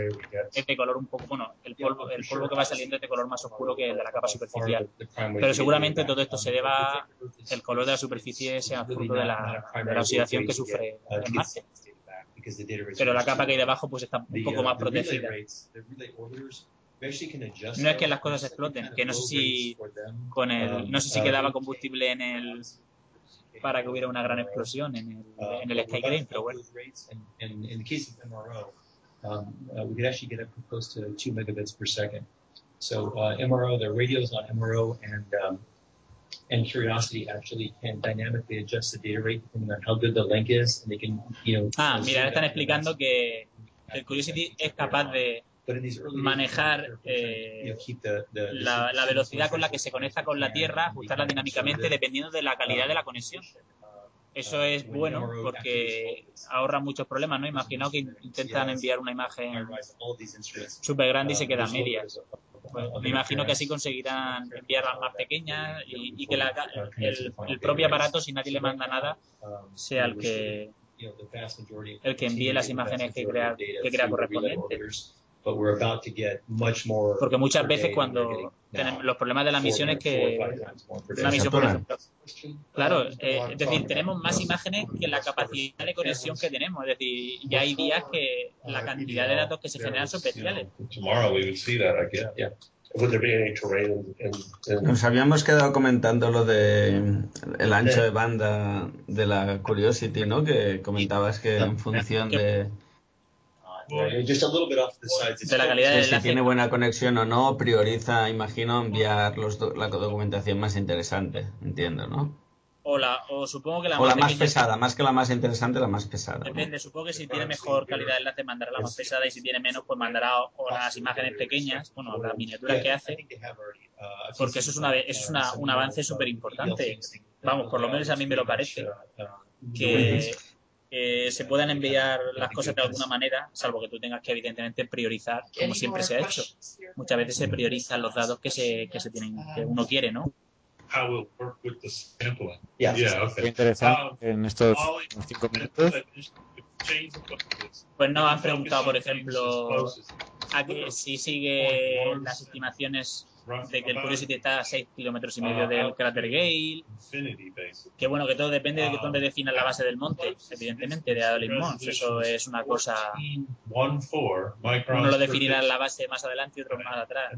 es de color un poco, bueno, el polvo, el polvo que va saliendo es de color más oscuro que el de la capa superficial. Pero seguramente todo esto se deba, el color de la superficie sea fruto de la, de la oxidación que sufre en Marte. Pero la capa que hay debajo pues está un poco más protegida. No es que las cosas exploten, que no sé si con el, no sé si quedaba combustible en el para que hubiera una gran explosión en el, en el Sky pero bueno. Um, uh, we could actually get up close to 2 megabits per second. So uh, MRO, the radios on MRO and um, and Curiosity actually can dynamically adjust the data rate depending on how good the link is, and they can, you know. Ah, mira, están explicando que el Curiosity es capaz de manejar eh, la, la, velocidad con la que se conecta con la Tierra, ajustarla dinámicamente dependiendo de la calidad de la conexión. Eso es bueno porque ahorra muchos problemas, ¿no? Imagino que intentan enviar una imagen súper grande y se queda media. Pues, me imagino que así conseguirán enviarlas más pequeñas y, que el, propio aparato, si nadie le manda nada, sea el que el que envíe las imágenes que crea, que crea correspondientes. Porque muchas veces cuando tenemos los problemas de la misión es que una misión, por ejemplo, claro, eh, es decir, tenemos más imágenes que la capacidad de conexión que tenemos. Es decir, ya hay días que la cantidad de datos que se generan son bestiales. Nos habíamos quedado comentando lo de el ancho de banda de la Curiosity, ¿no? Que comentabas que en función de de la calidad de Si tiene buena conexión o no, prioriza, imagino, enviar los la documentación más interesante, entiendo, ¿no? O, la, o supongo que la, o más, la más pesada, más que la más interesante, la más pesada. Depende, supongo que si tiene mejor calidad de enlace mandará la más pesada y si tiene menos, pues mandará o las imágenes pequeñas, bueno, las miniaturas que hace, porque eso es, una, eso es una, un avance súper importante. Vamos, por lo menos a mí me lo parece. Que que se puedan enviar las cosas de alguna manera, salvo que tú tengas que evidentemente priorizar, como siempre se ha hecho. Muchas veces se priorizan los dados que se, que se tienen, que uno quiere, ¿no? interesante en estos cinco minutos. Pues nos han preguntado, por ejemplo, a que si sigue las estimaciones de que el Curiosity está a 6 kilómetros y medio del cráter Gale. Que bueno, que todo depende de dónde definan la base del monte, evidentemente, de Adolin Mons. Eso es una cosa. Uno lo definirá en la base más adelante y otro más atrás.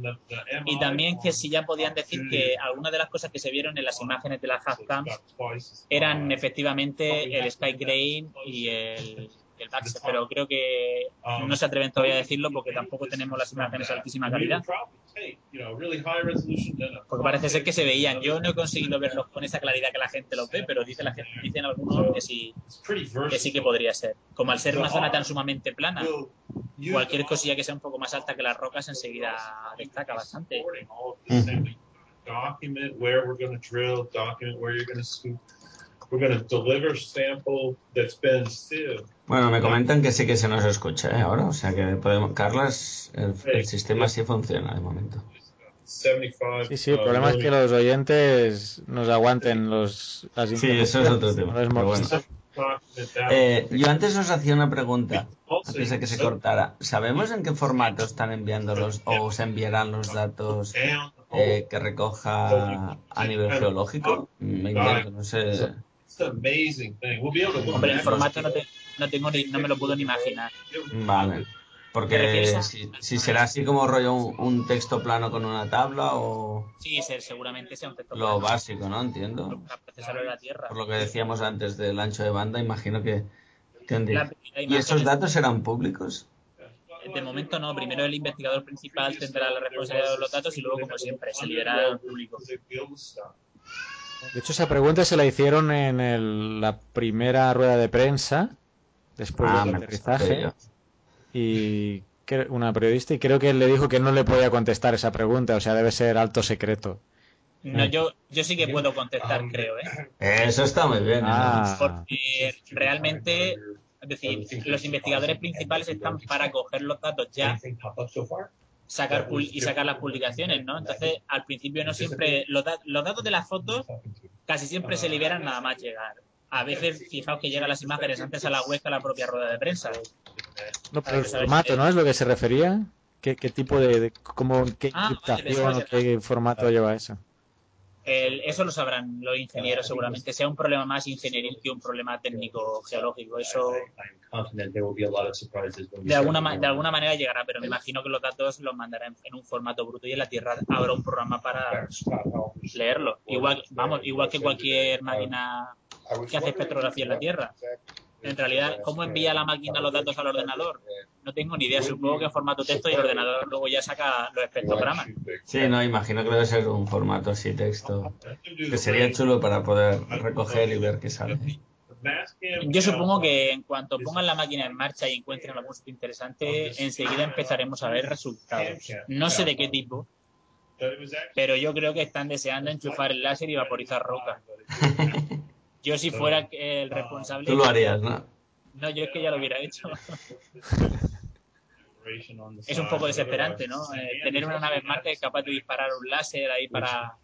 Y también que si ya podían decir que algunas de las cosas que se vieron en las imágenes de las Cams eran efectivamente el Sky Grain y el el pero creo que no se atreven todavía a decirlo porque tampoco tenemos las imágenes de altísima calidad. Porque parece ser que se veían. Yo no he conseguido verlos con esa claridad que la gente los ve, pero dice la gente, dicen algunos que sí, que sí que podría ser. Como al ser una zona tan sumamente plana, cualquier cosilla que sea un poco más alta que las rocas enseguida destaca bastante. Bueno, me comentan que sí que se nos escucha ¿eh? ahora, o sea que podemos. Carlas, el, sistema sí funciona de momento. Sí, sí, el problema es que los oyentes nos aguanten los, las Sí, eso es otro tema. Eh, yo antes os hacía una pregunta, antes de que se cortara. ¿Sabemos en qué formato están enviando los, o se enviarán los datos eh, que recoja a nivel geológico? Me no sé. Hombre, el formato no, no, tengo ni, no me lo puedo ni imaginar. Vale. Porque si, si, será así como rollo un, texto plano con una tabla o... Sí, seguramente sea un texto plano. Lo básico, ¿no? Entiendo. Por lo que decíamos antes del ancho de banda, imagino que tendría... ¿Y esos datos serán públicos? De momento no. Primero el investigador principal tendrá la responsabilidad de los datos y luego, como siempre, se liberará al público. De hecho, esa pregunta se la hicieron en la primera rueda de prensa, después ah, del aterrizaje. Y una periodista, y creo que él le dijo que no le podía contestar esa pregunta, o sea, debe ser alto secreto. No, yo, yo sí que puedo contestar, creo, ¿eh? Eso está muy bien. Ah. Porque realmente, es decir, los investigadores principales están para coger los datos ya sacar y sacar las publicaciones, ¿no? Entonces, al principio no siempre, los, los datos de las fotos casi siempre se liberan nada más llegar. A veces, fijaos que llegan las imágenes antes a la web que a la propia rueda de prensa. No, pero el formato, ¿no? Es lo que se refería. ¿Qué, qué tipo de, cómo, qué ah, o qué formato lleva eso? Eso lo sabrán los ingenieros seguramente. Sea un problema más ingenieril que un problema técnico geológico. Eso de alguna, de alguna manera llegará, pero me imagino que los datos los mandarán en, un formato bruto y en la Tierra habrá un programa para leerlo. Igual, vamos, igual que cualquier máquina que hace espectrografía en la Tierra. En realidad, ¿cómo envía la máquina los datos al ordenador? No tengo ni idea. Supongo que en formato texto y el ordenador luego ya saca los espectrogramas. Sí, no, imagino que debe ser un formato así texto. Que sería chulo para poder recoger y ver qué sale. Yo supongo que en cuanto pongan la máquina en marcha y encuentren algún sitio interesante, enseguida empezaremos a ver resultados. No sé de qué tipo, pero yo creo que están deseando enchufar el láser y vaporizar roca. Yo si fuera el responsable... Tú lo harías, ¿no? No, yo es que ya lo hubiera hecho. es un poco desesperante, ¿no? Eh, tener una nave en Marte capaz de disparar un láser ahí para,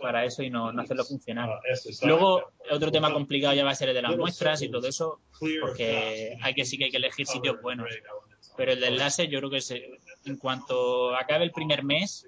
para eso y no, no, hacerlo funcionar. Luego, otro tema complicado ya va a ser el de las muestras y todo eso, porque hay que sí que hay que elegir sitios buenos. Pero el del láser, yo creo que se, en cuanto acabe el primer mes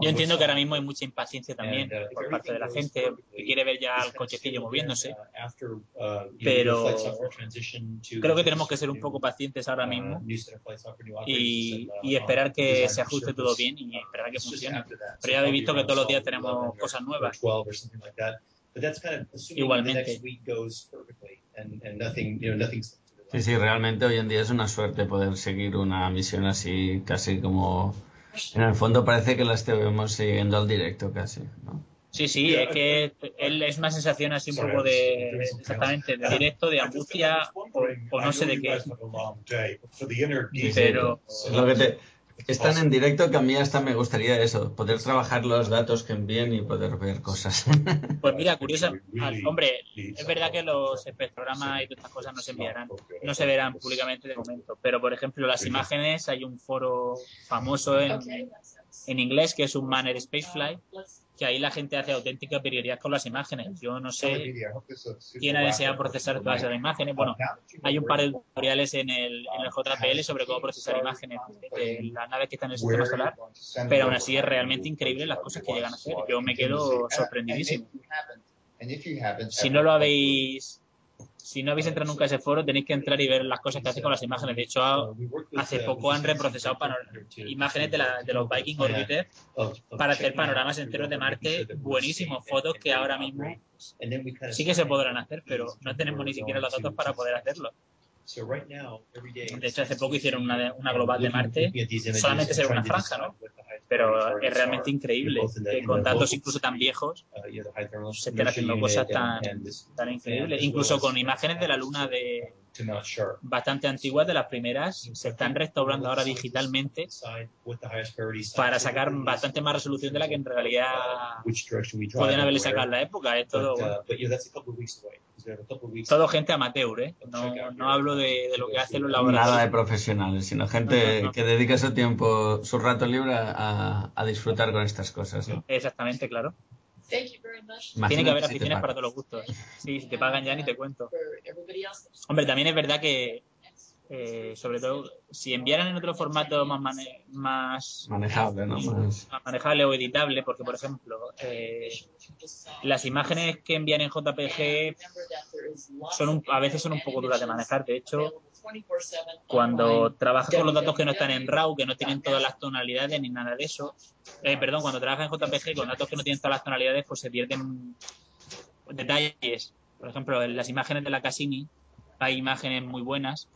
Yo entiendo que ahora mismo hay mucha impaciencia también uh, por parte de la gente que quiere ver ya el cochecillo moviéndose. Uh, uh, Pero creo que tenemos que ser un poco pacientes ahora mismo y, y esperar que se ajuste todo bien y esperar que funcione. Pero ya habéis visto que todos los días tenemos cosas nuevas. Igualmente. Sí, sí, realmente hoy en día es una suerte poder seguir una misión así, casi como en el fondo parece que la estemos siguiendo al directo casi, ¿no? Sí, sí, es que él es una sensación así un poco de exactamente de directo, de angustia o, no sé de qué. Pero lo que te, están en directo que a mí hasta me gustaría eso, poder trabajar los datos que envíen y poder ver cosas. Pues mira, curioso, hombre, es verdad que los espectrogramas y todas estas cosas no se enviarán, no se verán públicamente de momento, pero por ejemplo las imágenes, hay un foro famoso en, en inglés que es un Manner Spaceflight, que ahí la gente hace auténtica prioridad con las imágenes. Yo no sé quién ha deseado procesar todas esas imágenes. Bueno, hay un par de tutoriales en el, en el JPL sobre cómo procesar imágenes de las naves que están en el sistema solar, pero aún así es realmente increíble las cosas que llegan a hacer. Yo me quedo sorprendidísimo. Si no lo habéis si no habéis entrado nunca a ese foro, tenéis que entrar y ver las cosas que hace con las imágenes. De hecho, hace poco han reprocesado imágenes de, la, de, los Viking Orbiter para hacer panoramas enteros de Marte buenísimos, fotos que ahora mismo sí que se podrán hacer, pero no tenemos ni siquiera los datos para poder hacerlo. De hecho, hace poco hicieron una, una global de Marte, solamente ser una franja, ¿no? Pero es realmente increíble que con datos incluso tan viejos se estén haciendo cosas tan, tan increíbles. Incluso con imágenes de la Luna de, bastante antiguas de las primeras se están restaurando ahora digitalmente para sacar bastante más resolución de la que en realidad podían haberle sacado en la época. Es todo, todo gente amateur, ¿eh? no, no hablo de, de, lo que hacen los laboratorios. Nada de profesionales, sino gente que dedica su tiempo, su rato libre a, a disfrutar con estas cosas. Exactamente, claro. Tiene que haber aficiones para todos los gustos. Sí, si te pagan ya ni te cuento. Hombre, también es verdad que, eh, sobre todo, si enviaran en otro formato más, más manejable, ¿no? Más... manejable o editable, porque, por ejemplo, eh, las imágenes que envían en JPG son a veces son un poco duras de manejar. De hecho, cuando trabajas con los datos que no están en RAW, que no tienen todas las tonalidades ni nada de eso, eh, perdón, cuando trabajas en JPG con datos que no tienen todas las tonalidades, pues se pierden detalles. Por ejemplo, en las imágenes de la Cassini hay imágenes muy buenas,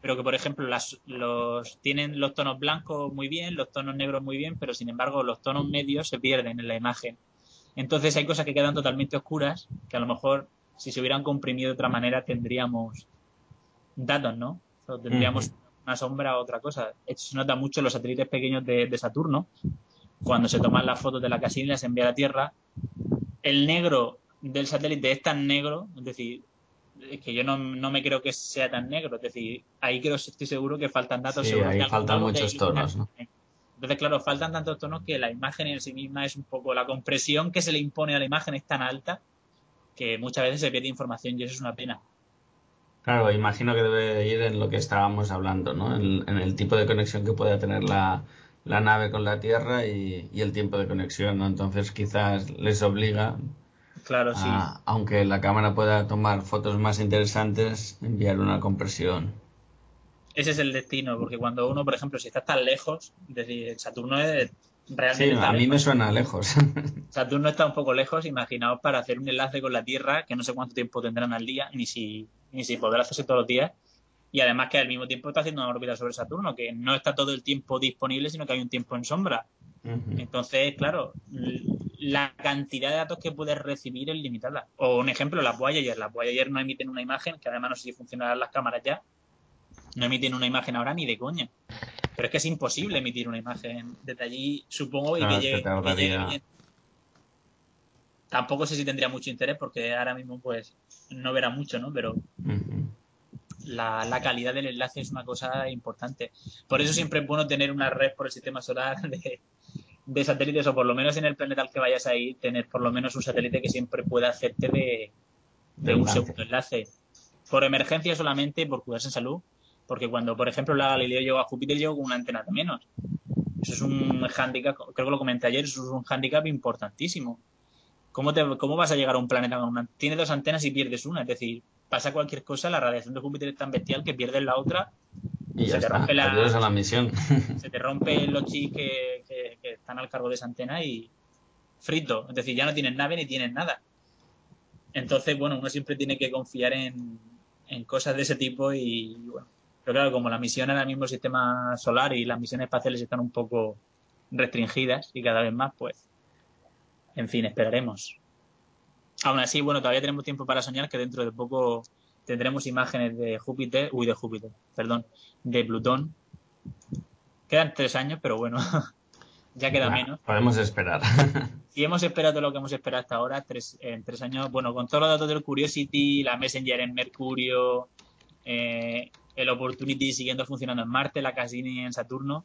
pero que, por ejemplo, las, los, tienen los tonos blancos muy bien, los tonos negros muy bien, pero sin embargo los tonos medios se pierden en la imagen. Entonces hay cosas que quedan totalmente oscuras, que a lo mejor si se hubieran comprimido de otra manera tendríamos datos, ¿no? tendríamos una sombra o otra cosa. Esto se nota mucho en los satélites pequeños de, Saturno, cuando se toman las fotos de la casilla y las envía a la Tierra. El negro del satélite es tan negro, es decir, que yo no, no, me creo que sea tan negro, es decir, ahí creo, estoy seguro que faltan datos. Sí, ahí faltan muchos tonos, ¿no? Entonces, claro, faltan tantos tonos que la imagen en sí misma es un poco, la compresión que se le impone a la imagen es tan alta que muchas veces se pierde información y eso es una pena. Claro, imagino que debe ir en lo que estábamos hablando, ¿no? En, el tipo de conexión que pueda tener la, nave con la Tierra y, el tiempo de conexión, ¿no? Entonces quizás les obliga, claro, sí. aunque la cámara pueda tomar fotos más interesantes, enviar una compresión. Ese es el destino, porque cuando uno, por ejemplo, si está tan lejos, es decir, Saturno es realmente... Sí, a mí me suena lejos. Saturno está un poco lejos, imaginaos para hacer un enlace con la Tierra, que no sé cuánto tiempo tendrán al día, ni si ni si podrá hacerse todos los días. Y además que al mismo tiempo está haciendo una órbita sobre Saturno, que no está todo el tiempo disponible, sino que hay un tiempo en sombra. Entonces, claro, la cantidad de datos que puedes recibir es limitada. O un ejemplo, las Voyager. Las Voyager no emiten una imagen, que además no sé si funcionarán las cámaras ya. No emiten una imagen ahora ni de coña. Pero es que es imposible emitir una imagen desde allí, supongo, y que, llegue, Tampoco sé si tendría mucho interés porque ahora mismo pues no verá mucho, ¿no? Pero la, la, calidad del enlace es una cosa importante. Por eso siempre es bueno tener una red por el sistema solar de, de satélites o por lo menos en el planeta al que vayas a ir, tener por lo menos un satélite que siempre pueda hacerte de, de un segundo enlace. Por emergencia solamente, por cuidarse en salud, porque cuando, por ejemplo, la Galileo llegó a Júpiter, llegó con una antena de menos. Eso es un handicap, creo que lo comenté ayer, eso es un handicap importantísimo. ¿Cómo, te, ¿Cómo vas a llegar a un planeta con una? Tiene dos antenas y pierdes una, es decir, pasa cualquier cosa, la radiación de Júpiter es tan bestial que pierdes la otra y se te rompe la, a la misión. Se te rompe los chips que, que, están al cargo de esa antena y frito. Es decir, ya no tienes nave ni tienes nada. Entonces, bueno, uno siempre tiene que confiar en, en cosas de ese tipo y, bueno, pero claro, como la misión ahora mismo el sistema solar y las misiones espaciales están un poco restringidas y cada vez más, pues, en fin, esperaremos. Aún así, bueno, todavía tenemos tiempo para soñar que dentro de poco tendremos imágenes de Júpiter, uy, de Júpiter, perdón, de Plutón. Quedan tres años, pero bueno, ya queda menos. Podemos esperar. si hemos esperado lo que hemos esperado hasta ahora, tres, en tres años, bueno, con todos los datos del Curiosity, la Messenger en Mercurio, eh, el Opportunity siguiendo funcionando en Marte, la Cassini en Saturno,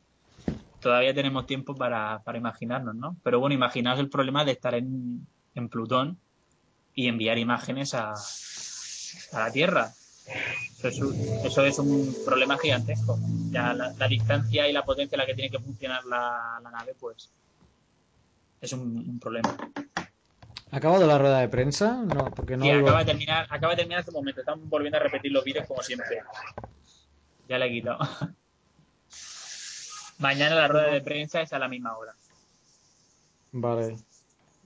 todavía tenemos tiempo para, para imaginarnos, ¿no? Pero bueno, imaginaos el problema de estar en, en Plutón y enviar imágenes a, a la Tierra. Eso es, un, problema gigantesco. Ya la, distancia y la potencia a la que tiene que funcionar la, nave, pues es un, problema. ¿Ha acabado la rueda de prensa? No, porque no. Sí, acaba de terminar, acaba de terminar un momento. Están volviendo a repetir los vídeos como siempre. Ya le he quitado. Mañana la rueda de prensa es a la misma hora. Vale.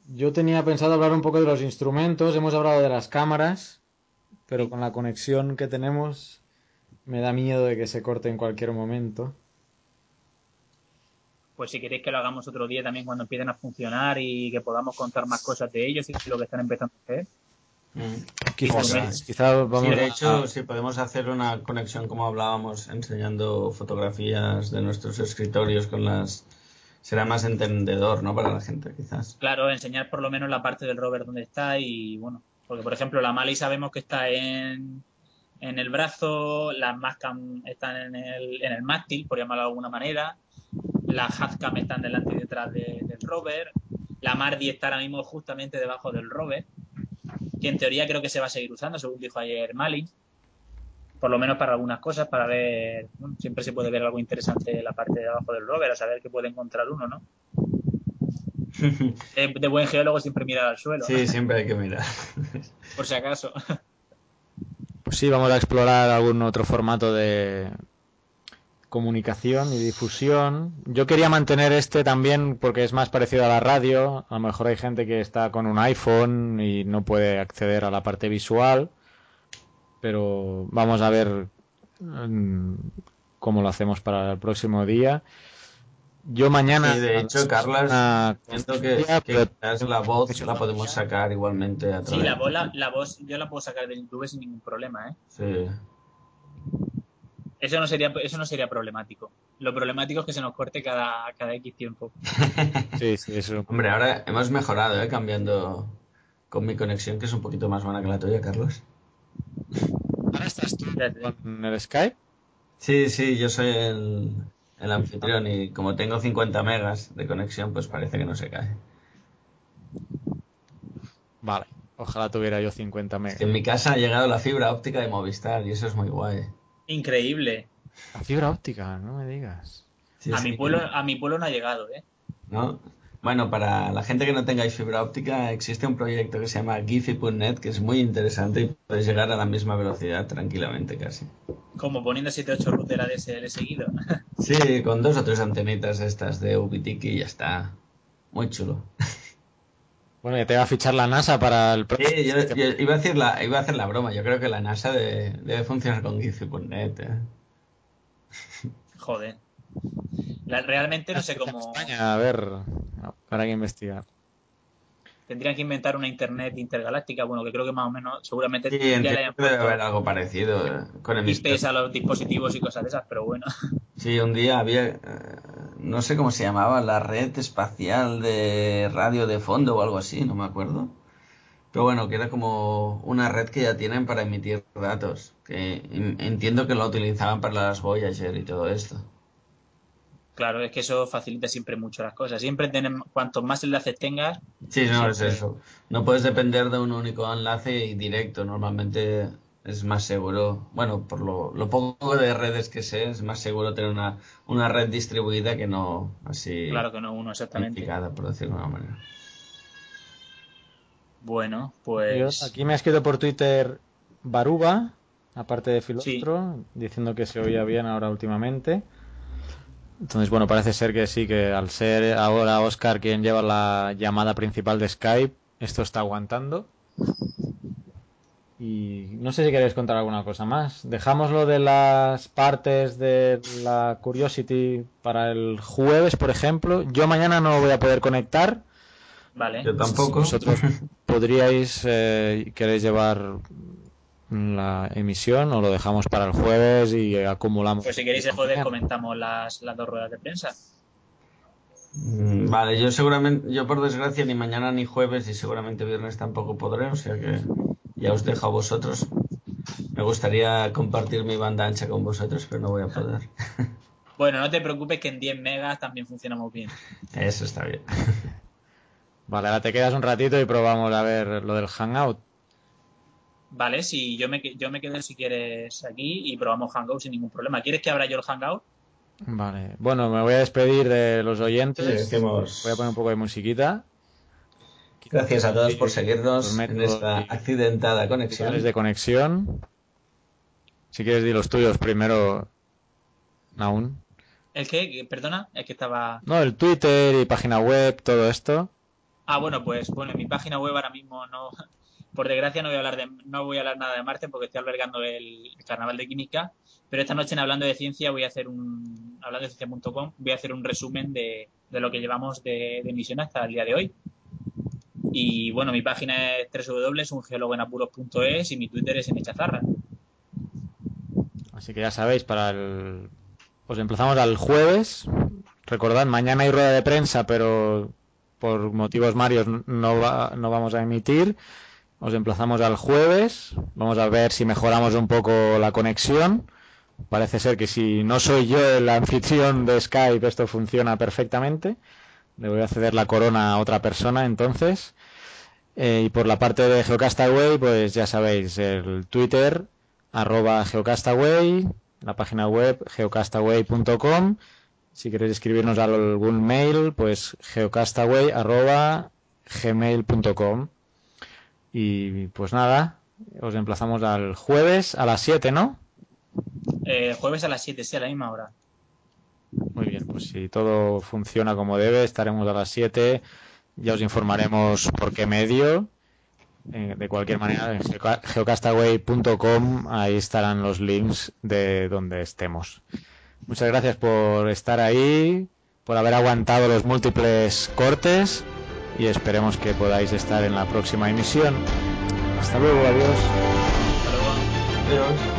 Yo tenía pensado hablar un poco de los instrumentos. Hemos hablado de las cámaras pero con la conexión que tenemos me da miedo de que se corte en cualquier momento. Pues si queréis que lo hagamos otro día también cuando empiecen a funcionar y que podamos contar más cosas de ellos y lo que están empezando a hacer. Mm. Quizás, vamos de hecho, si podemos hacer una conexión como hablábamos, enseñando fotografías de nuestros escritorios con las será más entendedor, ¿no? Para la gente, quizás. Claro, enseñar por lo menos la parte del rover donde está y, bueno, porque, por ejemplo, la Mali sabemos que está en, en el brazo, las Mascam están en el, en el mástil, por llamarlo de alguna manera, las Hazcam están delante y detrás del rover, la Mardi está ahora mismo justamente debajo del rover, que en teoría creo que se va a seguir usando, según dijo ayer Mali, por lo menos para algunas cosas, para ver, siempre se puede ver algo interesante en la parte de abajo del rover, a saber qué puede encontrar uno, ¿no? de, buen geólogo siempre mirar al suelo. Sí, siempre hay que mirar. Por si acaso. Pues sí, vamos a explorar algún otro formato de comunicación y difusión. Yo quería mantener este también porque es más parecido a la radio. A lo mejor hay gente que está con un iPhone y no puede acceder a la parte visual. Pero vamos a ver mm, cómo lo hacemos para el próximo día. Yo mañana. Sí, de hecho, Carlos, siento que, la voz la podemos sacar igualmente a través. Sí, la voz, la, voz yo la puedo sacar de YouTube sin ningún problema, ¿eh? Sí. Eso no sería, eso no sería problemático. Lo problemático es que se nos corte cada, cada X tiempo. sí, sí, eso. Hombre, ahora hemos mejorado, ¿eh? Cambiando con mi conexión, que es un poquito más buena que la tuya, Carlos. ¿Ahora estás tú con el Skype? Sí, sí, yo soy el, el anfitrión y como tengo 50 megas de conexión, pues parece que no se cae. Vale, ojalá tuviera yo 50 megas. En mi casa ha llegado la fibra óptica de Movistar y eso es muy guay. Increíble. La fibra óptica, no me digas. a, mi pueblo, a mi pueblo no ha llegado, ¿eh? ¿No? Bueno, para la gente que no tengáis fibra óptica, existe un proyecto que se llama Giphy.net que es muy interesante y puedes llegar a la misma velocidad tranquilamente casi. Como poniendo 7-8 routers ADSL seguido. sí, con dos o tres antenitas estas de Ubitiki y ya está. Muy chulo. Bueno, ya te va a fichar la NASA para el próximo. Sí, yo, iba, a decir la, iba a hacer la broma. Yo creo que la NASA debe funcionar con Giphy.net. ¿eh? Joder realmente no sé cómo. a ver, para que investigar. Tendrían que inventar una internet intergaláctica, bueno, que creo que más o menos, seguramente. Sí, debe haber algo parecido. Eh, con el a los dispositivos y cosas de esas, pero bueno. Sí, un día había, eh, no sé cómo se llamaba, la red espacial de radio de fondo o algo así, no me acuerdo. Pero bueno, que era como una red que ya tienen para emitir datos, que entiendo que lo utilizaban para las Voyager y todo esto. Claro, es que eso facilita siempre mucho las cosas. Siempre tenemos, cuanto más enlaces tengas. Sí, no, es eso. No puedes depender de un único enlace directo. Normalmente es más seguro. Bueno, por lo, poco de redes que sé, es más seguro tener una, una red distribuida que no así. Claro que no, uno exactamente. por decirlo de una manera. Bueno, pues. Aquí me ha escrito por Twitter Baruba, aparte de Filostro, diciendo que se oía bien ahora últimamente. Entonces, bueno, parece ser que sí, que al ser ahora Oscar quien lleva la llamada principal de Skype, esto está aguantando. Y no sé si queréis contar alguna cosa más. Dejamos lo de las partes de la Curiosity para el jueves, por ejemplo. Yo mañana no voy a poder conectar. Vale. Yo tampoco. Vosotros podríais, eh, queréis llevar la emisión o lo dejamos para el jueves y acumulamos. Pues si queréis el jueves comentamos las, las dos ruedas de prensa. Mm, vale, yo seguramente, yo por desgracia ni mañana ni jueves y seguramente viernes tampoco podré, o sea que ya os dejo a vosotros. Me gustaría compartir mi banda ancha con vosotros, pero no voy a poder. Bueno, no te preocupes que en 10 megas también funcionamos bien. Eso está bien. Vale, ahora te quedas un ratito y probamos a ver lo del Hangout. Vale, si yo me, yo me quedo si quieres aquí y probamos Hangout sin ningún problema. ¿Quieres que abra yo el Hangout? Vale, bueno, me voy a despedir de los oyentes. Voy a poner un poco de musiquita. Gracias a todos por seguirnos en esta accidentada conexión. de conexión. Si quieres, di los tuyos primero, aún. ¿El qué? Perdona, es que estaba. No, el Twitter y página web, todo esto. Ah, bueno, pues bueno, en mi página web ahora mismo no, por desgracia no voy a hablar de, no voy a hablar nada de Marte porque estoy albergando el carnaval de química, pero esta noche en hablando de ciencia voy a hacer un hablando de ciencia.com voy a hacer un resumen de, lo que llevamos de, de, emisión hasta el día de hoy. Y bueno, mi página es www.ungeólogoenapuros.es y mi Twitter es en Echazarra. Así que ya sabéis, para el os emplazamos al jueves. Recordad, mañana hay rueda de prensa, pero por motivos marios no, no vamos a emitir. Os emplazamos al jueves. Vamos a ver si mejoramos un poco la conexión. Parece ser que si no soy yo el anfitrión de Skype, esto funciona perfectamente. Le voy a ceder la corona a otra persona entonces. Eh, y por la parte de Geocastaway, pues ya sabéis, el Twitter, arroba Geocastaway, la página web geocastaway.com. Si queréis escribirnos algún mail, pues geocastaway. Y pues nada, os emplazamos al jueves a las 7, ¿no? Eh, jueves a las 7, sí, a la misma hora. Muy bien, pues si todo funciona como debe, estaremos a las 7. Ya os informaremos por qué medio. Eh, de cualquier manera, en geocastaway.com ahí estarán los links de donde estemos. Muchas gracias por estar ahí, por haber aguantado los múltiples cortes y esperemos que podáis estar en la próxima emisión. Hasta luego, adiós. Hasta luego. Adiós.